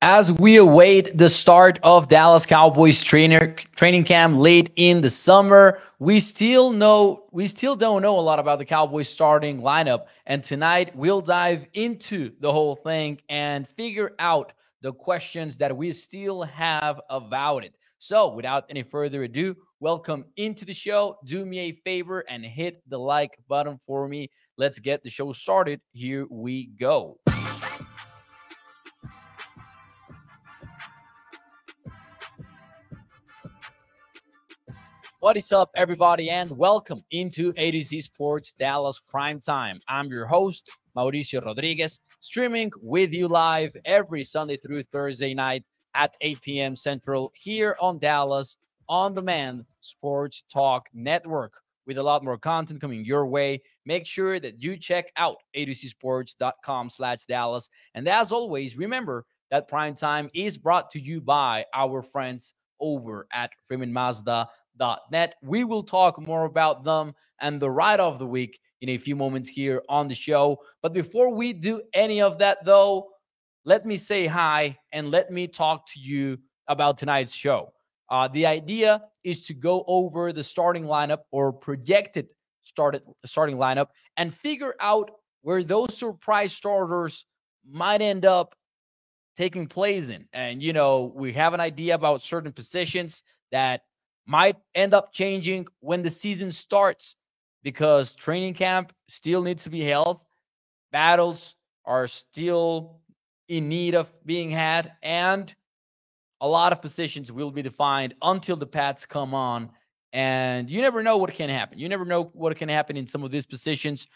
As we await the start of Dallas Cowboys trainer training camp late in the summer, we still know we still don't know a lot about the Cowboys starting lineup. And tonight we'll dive into the whole thing and figure out the questions that we still have about it. So, without any further ado, welcome into the show. Do me a favor and hit the like button for me. Let's get the show started. Here we go. What is up, everybody, and welcome into AtoZ Sports Dallas Prime Time. I'm your host, Mauricio Rodriguez, streaming with you live every Sunday through Thursday night at 8 p.m. Central here on Dallas On Demand Sports Talk Network with a lot more content coming your way. Make sure that you check out atozsports.com slash Dallas. And as always, remember that Prime Time is brought to you by our friends over at Freeman Mazda net. We will talk more about them and the ride of the week in a few moments here on the show. But before we do any of that, though, let me say hi and let me talk to you about tonight's show. Uh, the idea is to go over the starting lineup or projected started starting lineup and figure out where those surprise starters might end up taking place in. And you know, we have an idea about certain positions that might end up changing when the season starts because training camp still needs to be held. Battles are still in need of being had, and a lot of positions will be defined until the pads come on. And you never know what can happen. You never know what can happen in some of these positions.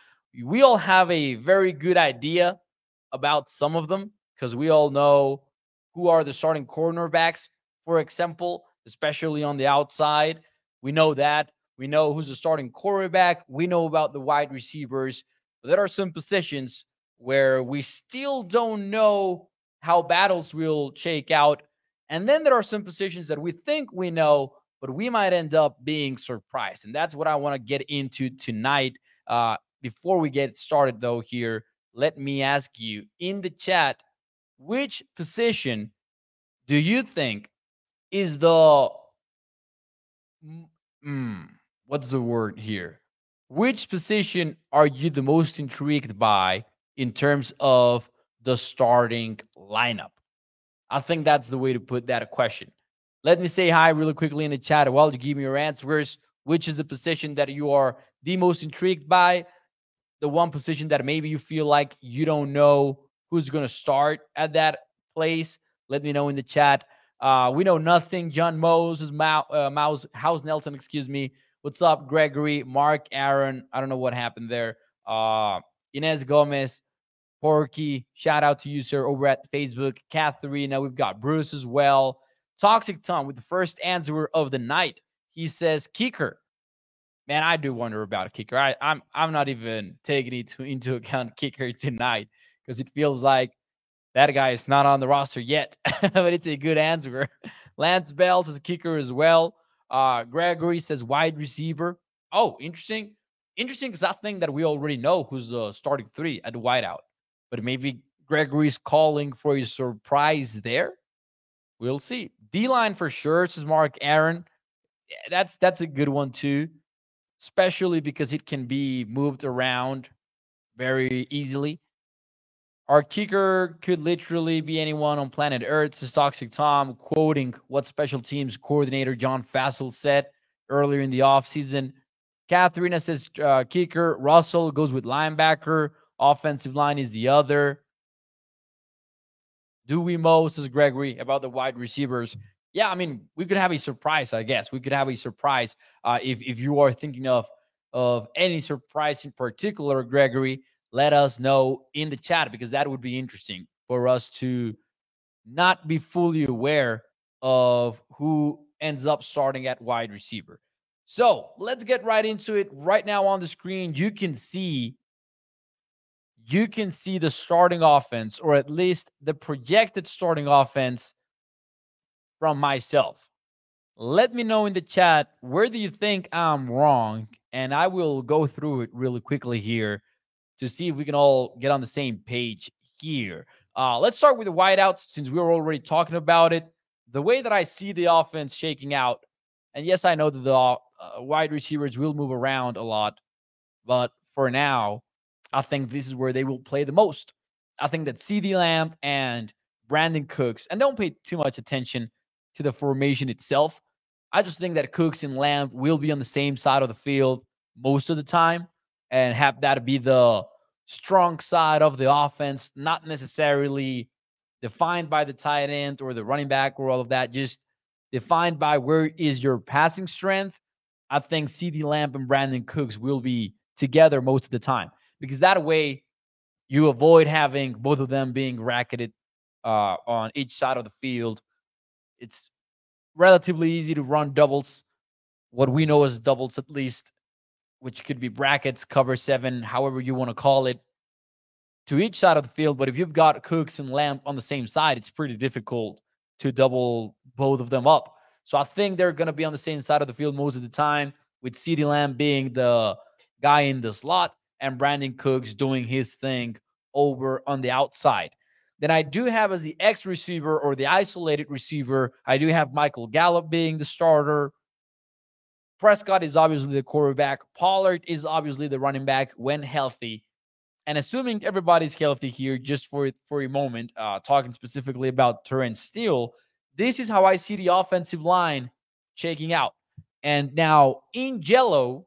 We all have a very good idea about some of them because we all know who are the starting cornerbacks, for example especially on the outside. We know that. We know who's the starting quarterback. We know about the wide receivers. But there are some positions where we still don't know how battles will shake out. And then there are some positions that we think we know, but we might end up being surprised. And that's what I want to get into tonight. Uh, before we get started, though, here, let me ask you in the chat which position do you think is the mm, what's the word here? Which position are you the most intrigued by in terms of the starting lineup? I think that's the way to put that question. Let me say hi really quickly in the chat while you give me your answers. Which is the position that you are the most intrigued by? The one position that maybe you feel like you don't know who's going to start at that place? Let me know in the chat. Uh, we know nothing. John Moses, Mouse, uh, Mouse, House Nelson, excuse me. What's up, Gregory, Mark, Aaron? I don't know what happened there. Uh, Inez Gomez, Porky, shout out to you, sir, over at Facebook. Katharina, we've got Bruce as well. Toxic Tom with the first answer of the night. He says, kicker. Man, I do wonder about a kicker. I, I'm I'm not even taking it to, into account kicker tonight because it feels like that guy is not on the roster yet, but it's a good answer. Lance Bell a kicker as well. Uh, Gregory says wide receiver. Oh, interesting. Interesting because I think that we already know who's uh, starting three at the wideout, but maybe Gregory's calling for a surprise there. We'll see. D line for sure. Is Mark Aaron. That's that's a good one too, especially because it can be moved around very easily. Our kicker could literally be anyone on planet Earth, says Toxic Tom, quoting what special teams coordinator John Fassel said earlier in the offseason. Katharina says uh, kicker. Russell goes with linebacker. Offensive line is the other. Do we Mo, says Gregory, about the wide receivers. Yeah, I mean, we could have a surprise, I guess. We could have a surprise uh, if, if you are thinking of of any surprise in particular, Gregory let us know in the chat because that would be interesting for us to not be fully aware of who ends up starting at wide receiver. So let's get right into it. Right now on the screen, you can see you can see the starting offense, or at least the projected starting offense from myself. Let me know in the chat where do you think I'm wrong, and I will go through it really quickly here to see if we can all get on the same page here. Uh, let's start with the wideouts since we were already talking about it. The way that I see the offense shaking out, and yes, I know that the uh, wide receivers will move around a lot, but for now, I think this is where they will play the most. I think that CeeDee Lamb and Brandin Cooks, and don't pay too much attention to the formation itself. I just think that Cooks and Lamb will be on the same side of the field most of the time and have that be the strong side of the offense, not necessarily defined by the tight end or the running back or all of that, just defined by where is your passing strength. I think CeeDee Lamb and Brandin Cooks will be together most of the time because that way you avoid having both of them being racketed uh, on each side of the field. It's relatively easy to run doubles, what we know as doubles at least, which could be brackets, cover seven, however you want to call it, to each side of the field. But if you've got Cooks and Lamb on the same side, it's pretty difficult to double both of them up. So I think they're going to be on the same side of the field most of the time, with CeeDee Lamb being the guy in the slot and Brandin Cooks doing his thing over on the outside. Then I do have as the X receiver or the isolated receiver, I do have Michael Gallup being the starter. Prescott is obviously the quarterback. Pollard is obviously the running back when healthy. And assuming everybody's healthy here, just for for a moment, uh, talking specifically about Terence Steele, this is how I see the offensive line shaking out. And now in Jello,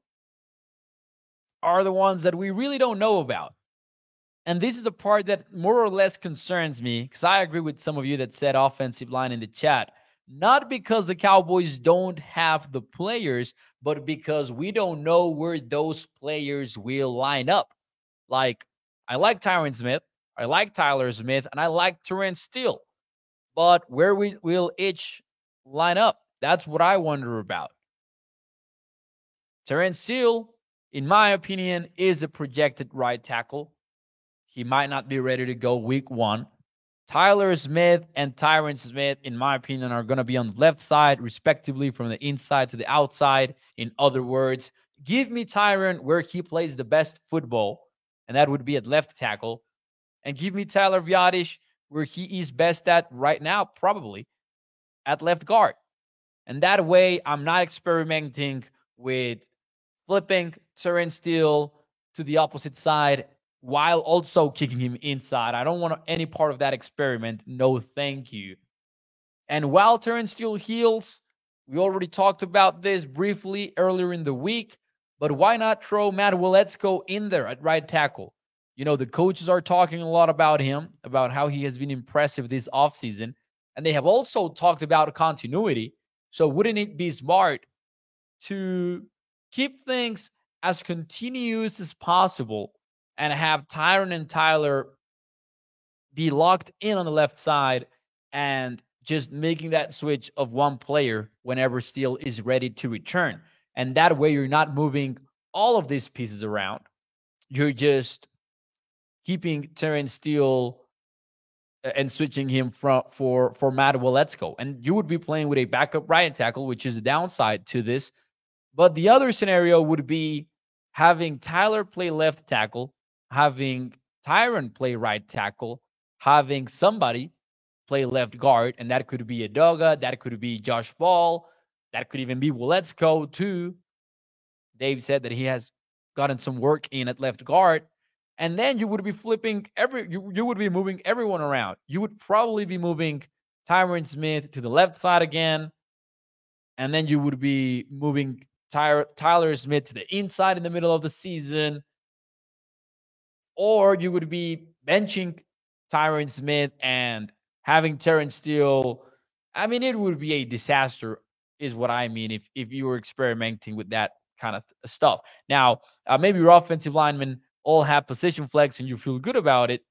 are the ones that we really don't know about. And this is the part that more or less concerns me because I agree with some of you that said offensive line in the chat. Not because the Cowboys don't have the players, but because we don't know where those players will line up. Like, I like Tyron Smith, I like Tyler Smith, and I like Terence Steele. But where we will each line up? That's what I wonder about. Terence Steele in my opinion, is a projected right tackle. He might not be ready to go week one. Tyler Smith and Tyron Smith, in my opinion, are going to be on the left side, respectively, from the inside to the outside. In other words, give me Tyron where he plays the best football, and that would be at left tackle. And give me Tyler Biadasz where he is best at right now, probably at left guard. And that way, I'm not experimenting with flipping Terence Steele to the opposite side while also kicking him inside. I don't want any part of that experiment. No, thank you. And while Terence Steele heals, we already talked about this briefly earlier in the week, but why not throw Matt Waletzko in there at right tackle? You know, the coaches are talking a lot about him, about how he has been impressive this offseason. And they have also talked about continuity. So wouldn't it be smart to keep things as continuous as possible and have Tyron and Tyler be locked in on the left side and just making that switch of one player whenever Steele is ready to return. And that way you're not moving all of these pieces around. You're just keeping Terence Steele and switching him from for for Matt Waletzko. And you would be playing with a backup right tackle, which is a downside to this but the other scenario would be having Tyler play left tackle, having Tyron play right tackle, having somebody play left guard, and that could be Edoga, that could be Josh Ball, that could even be Waletzko too. Dave said that he has gotten some work in at left guard. And then you would be flipping every you, you would be moving everyone around. You would probably be moving Tyron Smith to the left side again. And then you would be moving Tyler, Tyler Smith to the inside in the middle of the season, or you would be benching Tyron Smith and having Terence Steele. I mean, it would be a disaster, is what I mean, if if you were experimenting with that kind of stuff. Now, uh, maybe your offensive linemen all have position flex and you feel good about it,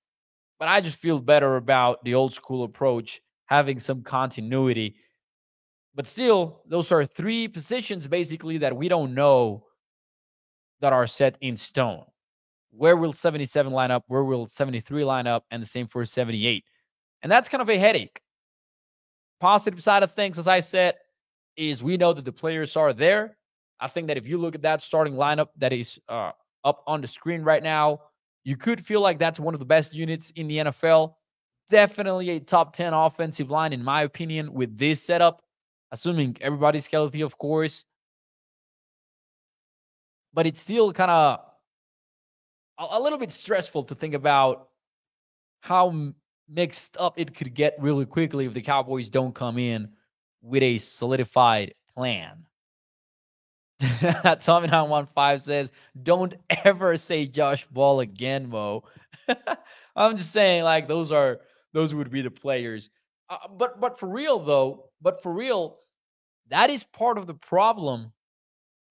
but I just feel better about the old school approach having some continuity. But still, those are three positions basically that we don't know that are set in stone. Where will 77 line up? Where will 73 line up? And the same for 78. And that's kind of a headache. Positive side of things, as I said, is we know that the players are there. I think that if you look at that starting lineup that is uh, up on the screen right now, you could feel like that's one of the best units in the NFL. Definitely a top 10 offensive line, in my opinion, with this setup, assuming everybody's healthy, of course. But it's still kind of a, little bit stressful to think about how mixed up it could get really quickly if the Cowboys don't come in with a solidified plan. Tommy 915 says, Don't ever say Josh Ball again, Mo. I'm just saying, like, those are those would be the players. Uh, but but for real though, but for real, that is part of the problem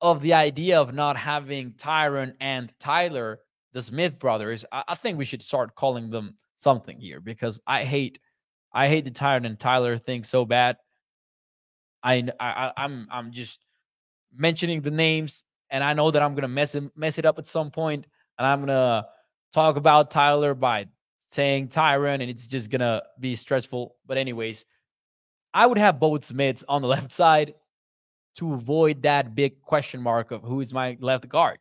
of the idea of not having Tyron and Tyler, the Smith brothers. I, I think we should start calling them something here because I hate I hate the Tyron and Tyler thing so bad. I, I I'm I'm just mentioning the names, and I know that I'm gonna mess it mess it up at some point, and I'm gonna talk about Tyler by saying Tyron, and it's just gonna be stressful. But anyways, I would have both Smiths on the left side to avoid that big question mark of who is my left guard.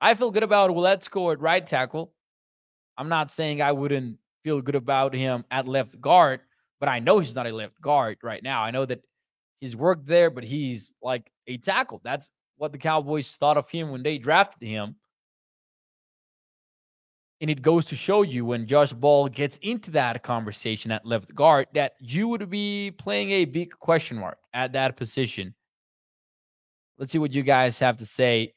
I feel good about Waletzko at right tackle. I'm not saying I wouldn't feel good about him at left guard, but I know he's not a left guard right now. I know that he's worked there, but he's like a tackle. That's what the Cowboys thought of him when they drafted him. And it goes to show you when Josh Ball gets into that conversation at left guard that you would be playing a big question mark at that position. Let's see what you guys have to say.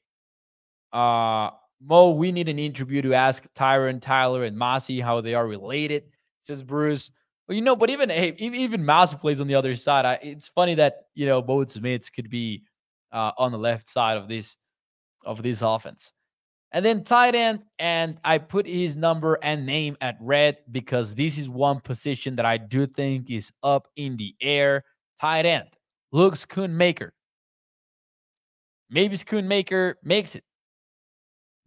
Uh, Mo, we need an interview to ask Tyron, Tyler, and Mazi how they are related, says Bruce. Well, you know, but even hey, even Mouse plays on the other side. I, it's funny that you know both Smiths could be uh, on the left side of this of this offense. And then tight end, and I put his number and name at red because this is one position that I do think is up in the air. Tight end, Luke Schoonmaker. Maybe Schoonmaker makes it.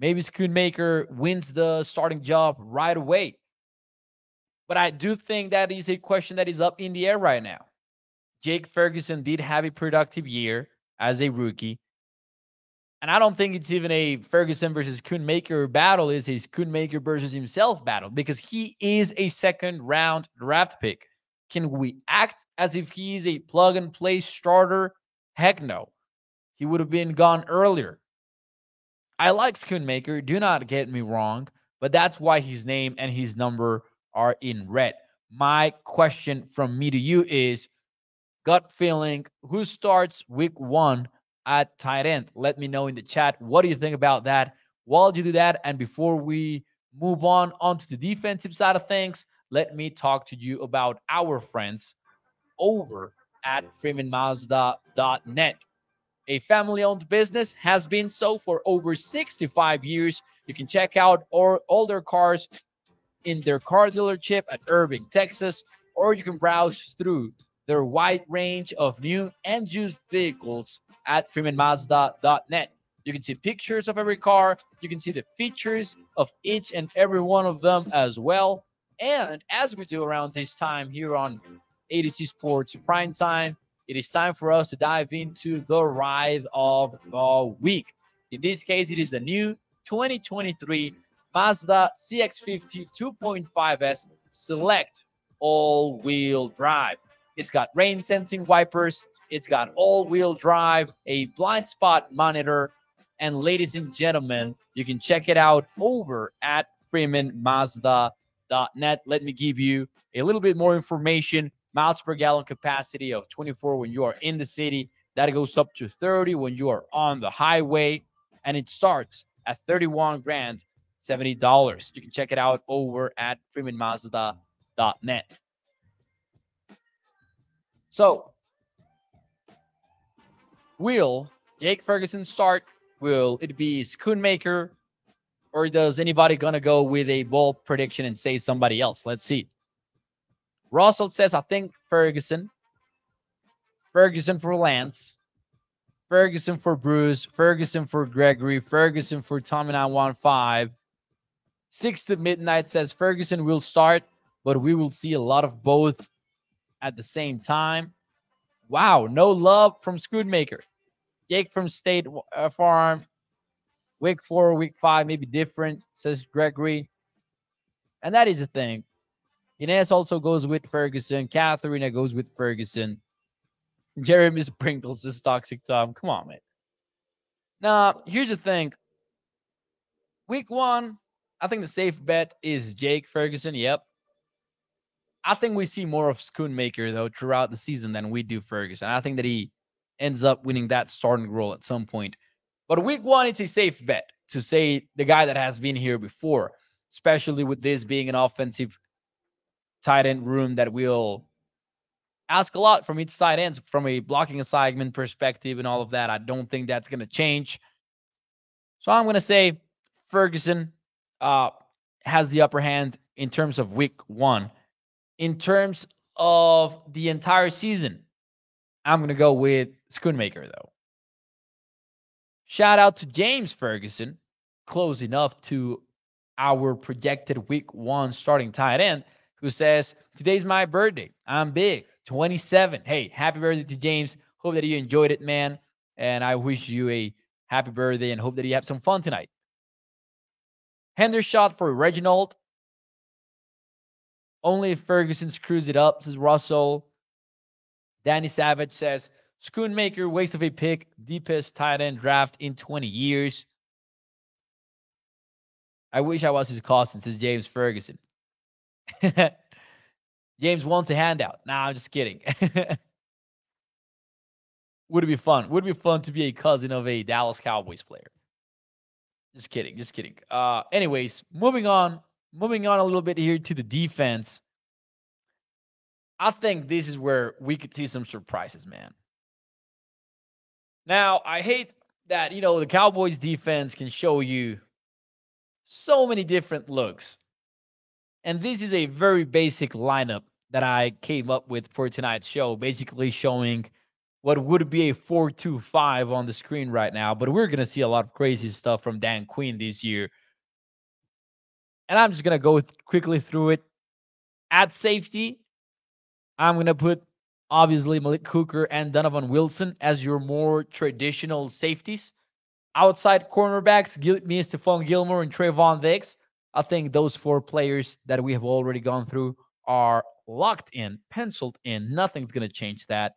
Maybe Schoonmaker wins the starting job right away. But I do think that is a question that is up in the air right now. Jake Ferguson did have a productive year as a rookie. And I don't think it's even a Ferguson versus Schoonmaker battle. It's a Schoonmaker versus himself battle because he is a second round draft pick. Can we act as if he is a plug and play starter? Heck no. He would have been gone earlier. I like Schoonmaker. Do not get me wrong, but that's why his name and his number are in red. My question from me to you is gut feeling who starts week one at tight end? Let me know in the chat. What do you think about that? While you do that, and before we move on onto the defensive side of things, let me talk to you about our friends over at freemanmazda.net. A family owned business has been so for over 65 years. You can check out all, their cars in their car dealership at Irving, Texas, or you can browse through their wide range of new and used vehicles at freemanmazda.net. You can see pictures of every car, you can see the features of each and every one of them as well. And as we do around this time here on AtoZ Sports Prime Time, it is time for us to dive into the ride of the week. In this case, it is the new 2023 Mazda CX-50 2.5S Select all-wheel drive. It's got rain sensing wipers, it's got all-wheel drive, a blind spot monitor, and ladies and gentlemen, you can check it out over at freemanmazda.net. Let me give you a little bit more information. Miles per gallon capacity of 24 when you are in the city. That goes up to 30 when you are on the highway. And it starts at 31 grand $70. You can check it out over at freemanmazda.net. So, will Jake Ferguson start? Will it be Schoonmaker? Or does anybody gonna go with a bold prediction and say somebody else? Let's see. Russell says, I think Ferguson. Ferguson for Lance. Ferguson for Bruce. Ferguson for Gregory. Ferguson for Tommy 915. Six to midnight says Ferguson will start, but we will see a lot of both at the same time. Wow, no love from Schoonmaker. Jake from State uh, Farm. Week four, week five, maybe different, says Gregory. And that is the thing. Ines also goes with Ferguson. Katharina goes with Ferguson. Jeremy Sprinkles is toxic Tom. Come on, man. Now, here's the thing. Week one, I think the safe bet is Jake Ferguson. Yep. I think we see more of Schoonmaker though throughout the season than we do Ferguson. I think that he ends up winning that starting role at some point. But week one, it's a safe bet to say the guy that has been here before, especially with this being an offensive tight end room that will ask a lot from each side ends from a blocking assignment perspective and all of that. I don't think that's going to change. So I'm going to say Ferguson uh, has the upper hand in terms of week one. In terms of the entire season, I'm going to go with Schoonmaker, though. Shout out to James Ferguson, close enough to our projected week one starting tight end, who says, Today's my birthday. I'm big, 27. Hey, happy birthday to James. Hope that you enjoyed it, man. And I wish you a happy birthday and hope that you have some fun tonight. Hendershot for Reginald. Only if Ferguson screws it up, says Russell. Danny Savage says, Schoonmaker, waste of a pick, deepest tight end draft in 20 years. I wish I was his cousin, says James Ferguson. James wants a handout. Nah, I'm just kidding. Would it be fun? Would it be fun to be a cousin of a Dallas Cowboys player? Just kidding, just kidding. Uh, anyways, moving on, moving on a little bit here to the defense. I think this is where we could see some surprises, man. Now, I hate that, you know, the Cowboys defense can show you so many different looks. And this is a very basic lineup that I came up with for tonight's show, basically showing what would be a 4-2-5 on the screen right now, but we're going to see a lot of crazy stuff from Dan Quinn this year. And I'm just going to go quickly through it. At safety, I'm going to put obviously Malik Hooker and Donovan Wilson as your more traditional safeties. Outside cornerbacks, give me Stephon Gilmore and Trevon Diggs. I think those four players that we have already gone through are locked in, penciled in. Nothing's going to change that.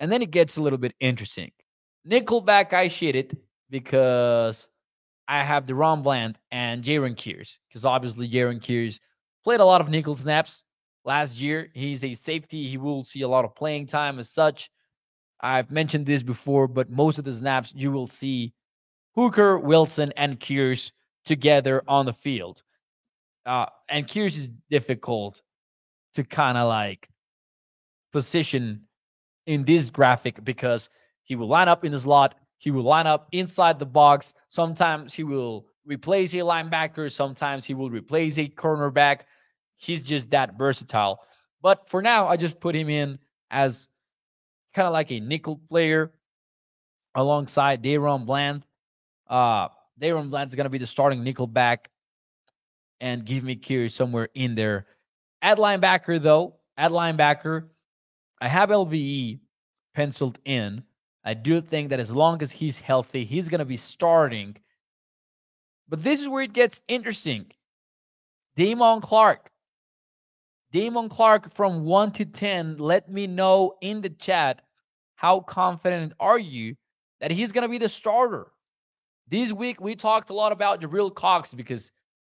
And then it gets a little bit interesting. Nickelback, I shit it because I have DaRon Bland and Jayron Kearse. Because obviously, Jayron Kearse played a lot of nickel snaps last year. He's a safety. He will see a lot of playing time as such. I've mentioned this before, but most of the snaps you will see Hooker, Wilson, and Kearse together on the field. Uh, and Kearse is difficult to kind of like position in this graphic because he will line up in the slot, he will line up inside the box. Sometimes he will replace a linebacker, sometimes he will replace a cornerback. He's just that versatile. But for now, I just put him in as kind of like a nickel player alongside DaRon Bland. Uh, DaRon Bland is going to be the starting nickel back and give me Kearse somewhere in there. At linebacker, though, at linebacker, I have LVE penciled in. I do think that as long as he's healthy, he's going to be starting. But this is where it gets interesting. Damone Clark. Damone Clark from 1 to 10. Let me know in the chat how confident are you that he's going to be the starter. This week, we talked a lot about Jabril Cox because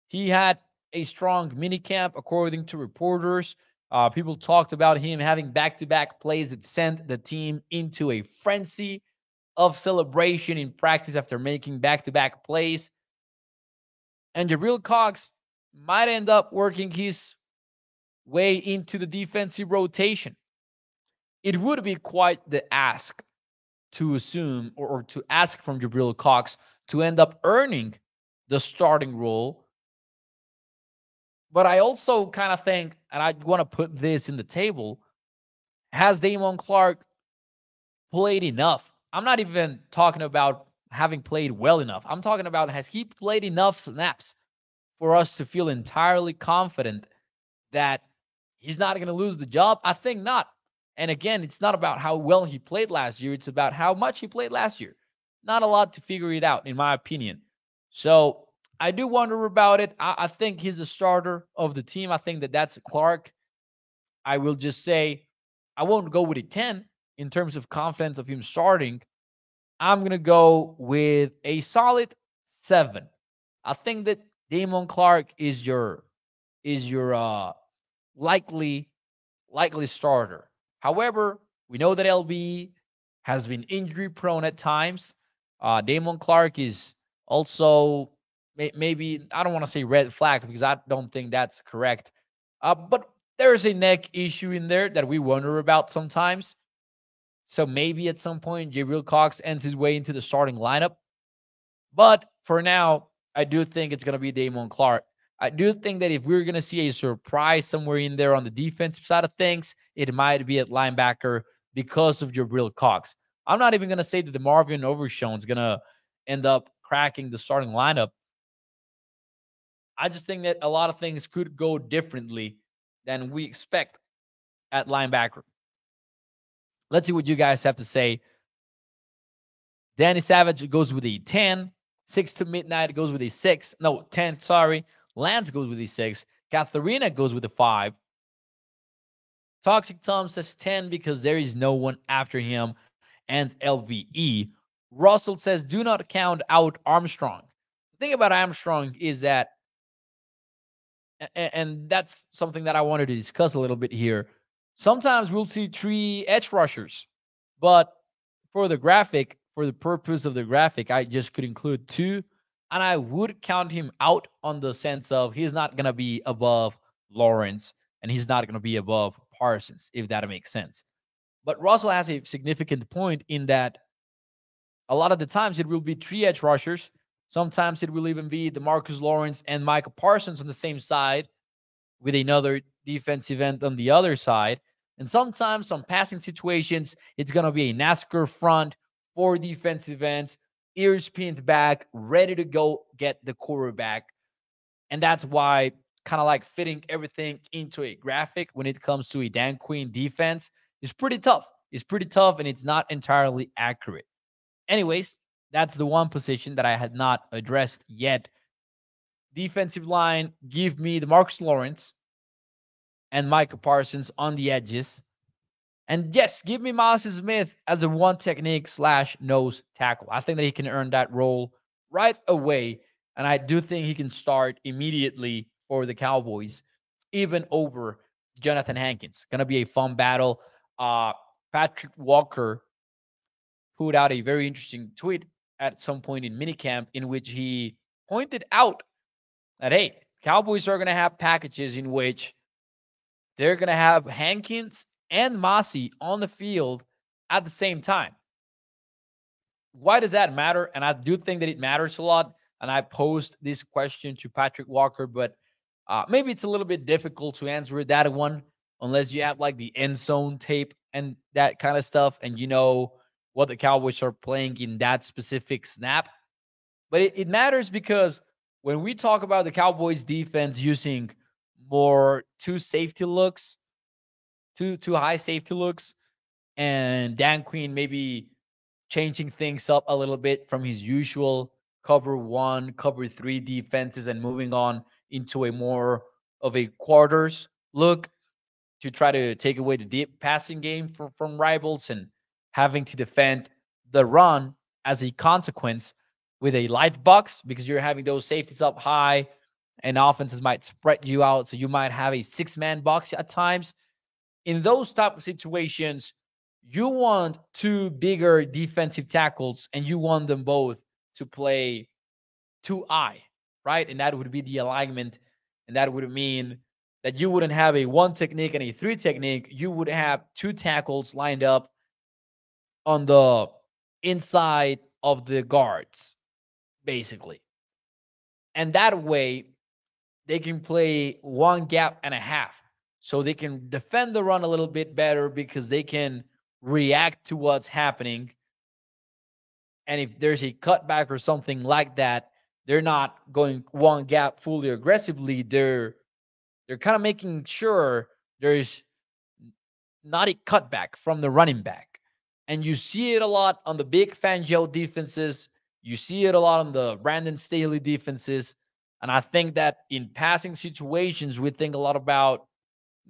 he had a strong mini camp, according to reporters. Uh, people talked about him having back to back plays that sent the team into a frenzy of celebration in practice after making back to back plays. And Jabril Cox might end up working his way into the defensive rotation. It would be quite the ask to assume or, or to ask from Jabril Cox to end up earning the starting role but I also kind of think, and I want to put this in the table, has Damone Clark played enough? I'm not even talking about having played well enough. I'm talking about has he played enough snaps for us to feel entirely confident that he's not going to lose the job? I think not. And again, it's not about how well he played last year, it's about how much he played last year. Not a lot to figure it out, in my opinion. So I do wonder about it. I, I think he's the starter of the team. I think that that's Clark. I will just say I won't go with a 10 in terms of confidence of him starting. I'm going to go with a solid 7. I think that Damone Clark is your is your uh likely likely starter. However, we know that LB has been injury prone at times. Uh Damone Clark is also maybe I don't want to say red flag because I don't think that's correct. Uh, but there's a neck issue in there that we wonder about sometimes. So maybe at some point Jabril Cox ends his way into the starting lineup. But for now, I do think it's going to be Damone Clark. I do think that if we're going to see a surprise somewhere in there on the defensive side of things, it might be at linebacker because of Jabril Cox. I'm not even going to say that DeMarvion Overshown is going to end up cracking the starting lineup I just think that a lot of things could go differently than we expect at linebacker. Let's see what you guys have to say. Danny Savage goes with a 10. 6 to midnight goes with a 6. No, 10, sorry. Lance goes with a 6. Katharina goes with a 5. Toxic Tom says 10 because there is no one after him and LVE. Russell says do not count out Armstrong. The thing about Armstrong is that and that's something that I wanted to discuss a little bit here. Sometimes we'll see three edge rushers, but for the graphic, for the purpose of the graphic, I just could include two, and I would count him out on the sense of he's not going to be above Lawrence and he's not going to be above Parsons, if that makes sense. But Russell has a significant point in that a lot of the times it will be three edge rushers Sometimes it will even be DeMarcus Lawrence and Micah Parsons on the same side with another defensive end on the other side. And sometimes some passing situations, it's going to be a NASCAR front, four defensive ends, ears pinned back, ready to go get the quarterback. And that's why kind of like fitting everything into a graphic when it comes to a Dan Quinn defense is pretty tough. It's pretty tough and it's not entirely accurate. Anyways, that's the one position that I had not addressed yet. Defensive line, give me DeMarcus Lawrence and Micah Parsons on the edges. And yes, give me Mazi Smith as a one technique slash nose tackle. I think that he can earn that role right away. And I do think he can start immediately for the Cowboys, even over Jonathan Hankins. Gonna be a fun battle. Uh Patrik Walker put out a very interesting tweet at some point in minicamp in which he pointed out that hey, Cowboys are going to have packages in which they're going to have Hankins and Mazi on the field at the same time. Why does that matter? And I do think that it matters a lot. And I posed this question to Patrik Walker, but uh, maybe it's a little bit difficult to answer that one unless you have like the end zone tape and that kind of stuff, and you know what the Cowboys are playing in that specific snap. But it, it matters because when we talk about the Cowboys defense using more two safety looks, two two high safety looks, and Dan Quinn maybe changing things up a little bit from his usual cover one, cover three defenses and moving on into a more of a quarters look to try to take away the deep passing game from, from rivals and having to defend the run as a consequence with a light box because you're having those safeties up high and offenses might spread you out. So you might have a six man box at times. In those type of situations, you want two bigger defensive tackles and you want them both to play two eye, right? And that would be the alignment. And that would mean that you wouldn't have a one technique and a three technique. You would have two tackles lined up on the inside of the guards, basically. And that way, they can play one gap and a half. So they can defend the run a little bit better because they can react to what's happening. And if there's a cutback or something like that, they're not going one gap fully aggressively. They're they're kind of making sure there's not a cutback from the running back. And you see it a lot on the Vic Fangio defenses. You see it a lot on the Brandon Staley defenses. And I think that in passing situations, we think a lot about,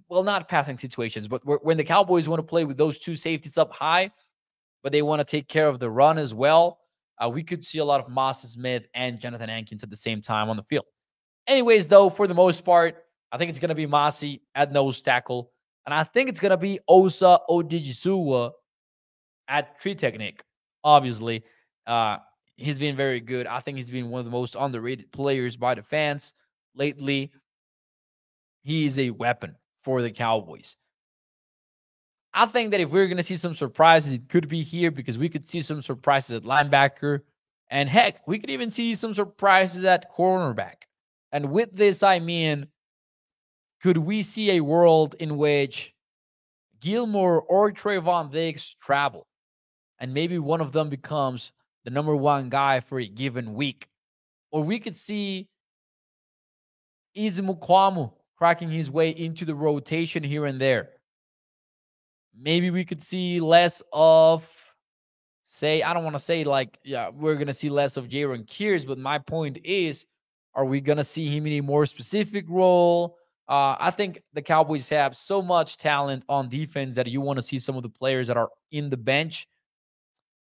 well, not passing situations, but when the Cowboys want to play with those two safeties up high, but they want to take care of the run as well, uh, we could see a lot of Mazi Smith and Jonathan Hankins at the same time on the field. Anyways, though, for the most part, I think it's going to be Mazi at nose tackle. And I think it's going to be Osa Odighizuwa at tree technique. Obviously, uh, he's been very good. I think he's been one of the most underrated players by the fans lately. He is a weapon for the Cowboys. I think that if we're going to see some surprises, it could be here because we could see some surprises at linebacker. And heck, we could even see some surprises at cornerback. And with this, I mean, could we see a world in which Gilmore or Trevon Diggs travel and maybe one of them becomes the number one guy for a given week? Or we could see Israel Mukuamu cracking his way into the rotation here and there. Maybe we could see less of, say, I don't want to say like, yeah, we're to see less of Jayron Kearse, but my point is, are we to see him in a more specific role? Uh, I think the Cowboys have so much talent on defense that you want to see some of the players that are in the bench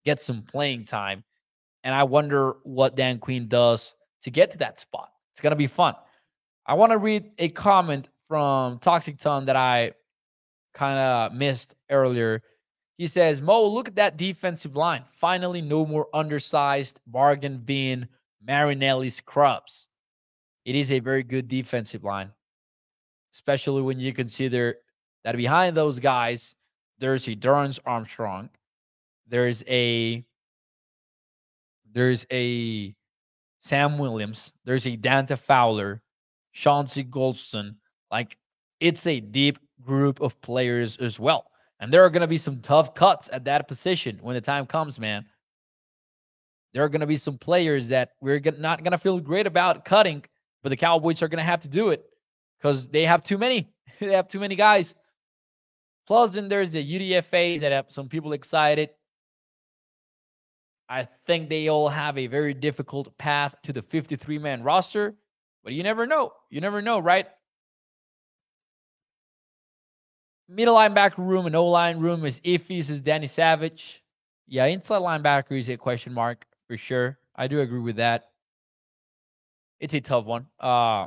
get some playing time. And I wonder what Dan Quinn does to get to that spot. It's going to be fun. I want to read a comment from Toxic Tom that I kind of missed earlier. He says, Mo, look at that defensive line. Finally, no more undersized bargain bin Marinelli scrubs. It is a very good defensive line especially when you consider that behind those guys, there's a Dorance Armstrong, there's a there's a Sam Williams, there's a Dante Fowler, Chauncey Golston. Like it's a deep group of players as well. And there are going to be some tough cuts at that position when the time comes, man. There are going to be some players that we're not going to feel great about cutting, but the Cowboys are going to have to do it because they have too many. they have too many guys. Plus, then there's the UDFAs that have some people excited. I think they all have a very difficult path to the 53 man roster, but you never know. You never know, right? Middle linebacker room and O line room is iffy, says Danny Savage. Yeah, inside linebacker is a question mark for sure. I do agree with that. It's a tough one. Uh,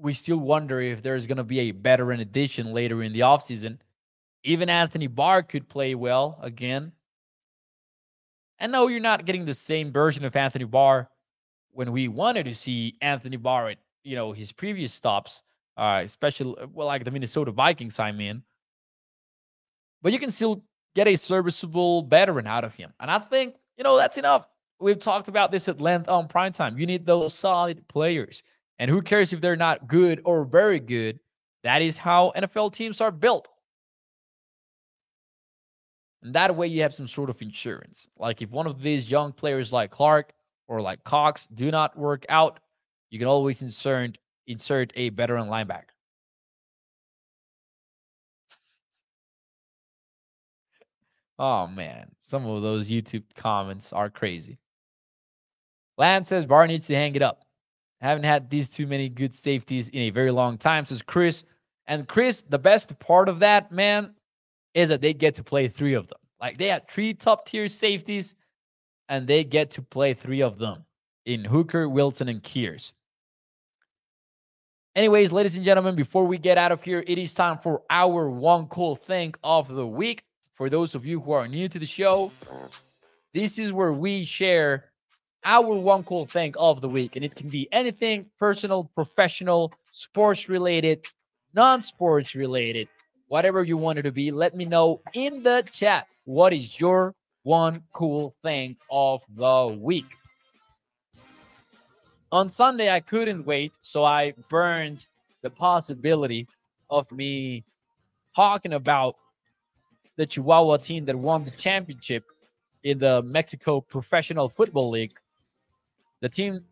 we still wonder if there's going to be a veteran addition later in the offseason. Even Anthony Barr could play well again. And no, you're not getting the same version of Anthony Barr when we wanted to see Anthony Barr at you know his previous stops, uh, especially well like the Minnesota Vikings. I mean, but you can still get a serviceable veteran out of him, and I think you know that's enough. We've talked about this at length on prime time. You need those solid players. And who cares if they're not good or very good? That is how NFL teams are built. And that way you have some sort of insurance. Like if one of these young players like Clark or like Cox do not work out, you can always insert insert a veteran linebacker. Oh man, some of those YouTube comments are crazy. Lance says Barr needs to hang it up. Haven't had these too many good safeties in a very long time, says Chris. And Chris, the best part of that, man, is that they get to play three of them. Like they have three top tier safeties, and they get to play three of them in Hooker, Wilson, and Kearse. Anyways, ladies and gentlemen, before we get out of here, it is time for our one cool thing of the week. For those of you who are new to the show, this is where we share our one cool thing of the week. And it can be anything personal, professional, sports related, non sports related, whatever you want it to be. Let me know in the chat what is your one cool thing of the week. on Sunday, I couldn't wait, so I burned the possibility of me talking about the Chihuahua team that won the championship in the Mexico Professional Football League. The team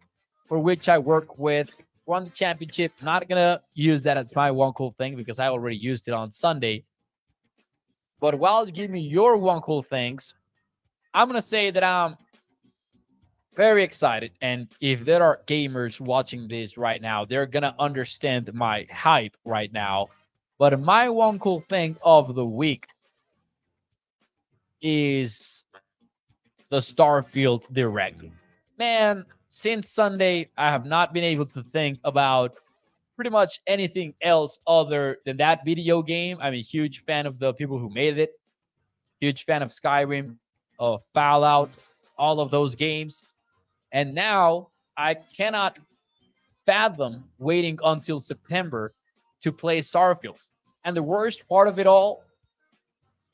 for which I work with won the championship. Not gonna use that as my one cool thing because I already used it on Sunday. But while you give me your one cool things, I'm gonna say that I'm very excited. And if there are gamers watching this right now, they're gonna understand my hype right now. But my one cool thing of the week is the Starfield Direct. Man, since Sunday, I have not been able to think about pretty much anything else other than that video game. I'm a huge fan of the people who made it, huge fan of Skyrim, of Fallout, all of those games. And now I cannot fathom waiting until September to play Starfield. And the worst part of it all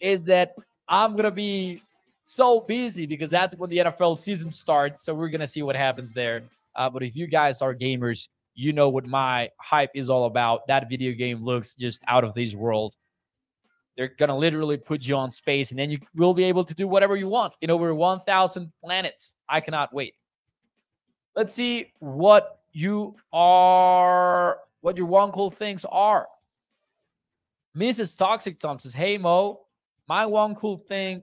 is that I'm going to be so busy because that's when the NFL season starts. So we're gonna see what happens there. Uh, but if you guys are gamers, you know what my hype is all about. That video game looks just out of this world. They're gonna literally put you on space, and then you will be able to do whatever you want in over 1,000 planets. I cannot wait. Let's see what you are, what your one cool things are. Mrs. Toxic Tom says, "Hey Mo, my one cool thing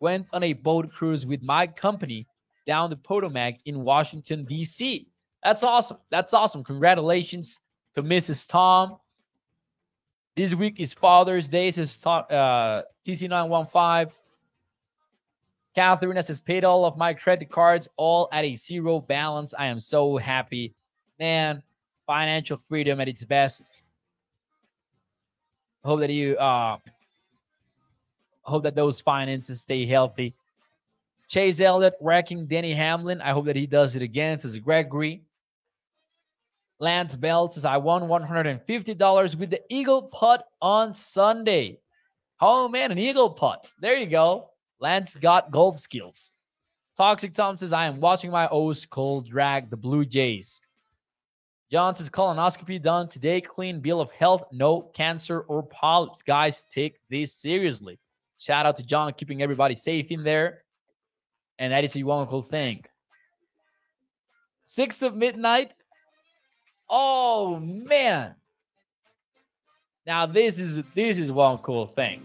went on a boat cruise with my company down the Potomac in Washington, D.C. That's awesome. That's awesome. Congratulations to Mrs. Tom. This week is Father's Day, says uh, TC915. Catherine has paid all of my credit cards, all at a zero balance. I am so happy. Man, financial freedom at its best. Hope that you uh, hope that those finances stay healthy. Chase Elliott wrecking Denny Hamlin. I hope that he does it again, says Gregory. Lance Bell says, I won $150 with the Eagle putt on Sunday. Oh man, an Eagle putt. There you go. Lance got golf skills. Toxic Tom says, I am watching my O's cold drag the Blue Jays. John says, colonoscopy done today. Clean bill of health. No cancer or polyps. Guys, take this seriously. Shout out to John keeping everybody safe in there. And that is a wonderful thing. Sixth of midnight. Oh man. Now this is this is one cool thing.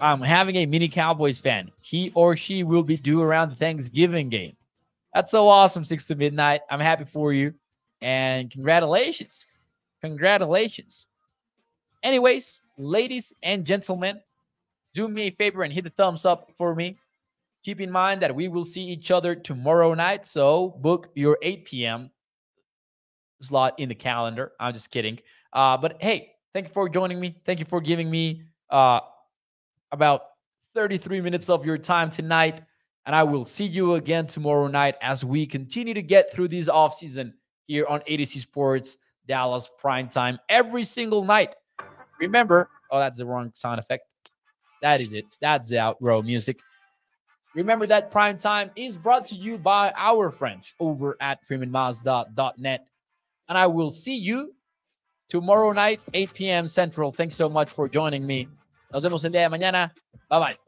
I'm having a mini Cowboys fan. He or she will be due around the Thanksgiving game. That's so awesome, six to midnight. I'm happy for you. And congratulations. Congratulations. Anyways, ladies and gentlemen, do me a favor and hit the thumbs up for me. Keep in mind that we will see each other tomorrow night. So book your 8 p.m. slot in the calendar. I'm just kidding. Uh, but hey, thank you for joining me. Thank you for giving me uh, about 33 minutes of your time tonight. And I will see you again tomorrow night as we continue to get through this off season here on AtoZ Sports Dallas Prime Time every single night. Remember, oh, that's the wrong sound effect. That is it. That's the outro music. Remember that prime time is brought to you by our friends over at freemanmazda.net. And I will see you tomorrow night, 8 p.m. Central. Thanks so much for joining me. Nos vemos el día de mañana. Bye bye.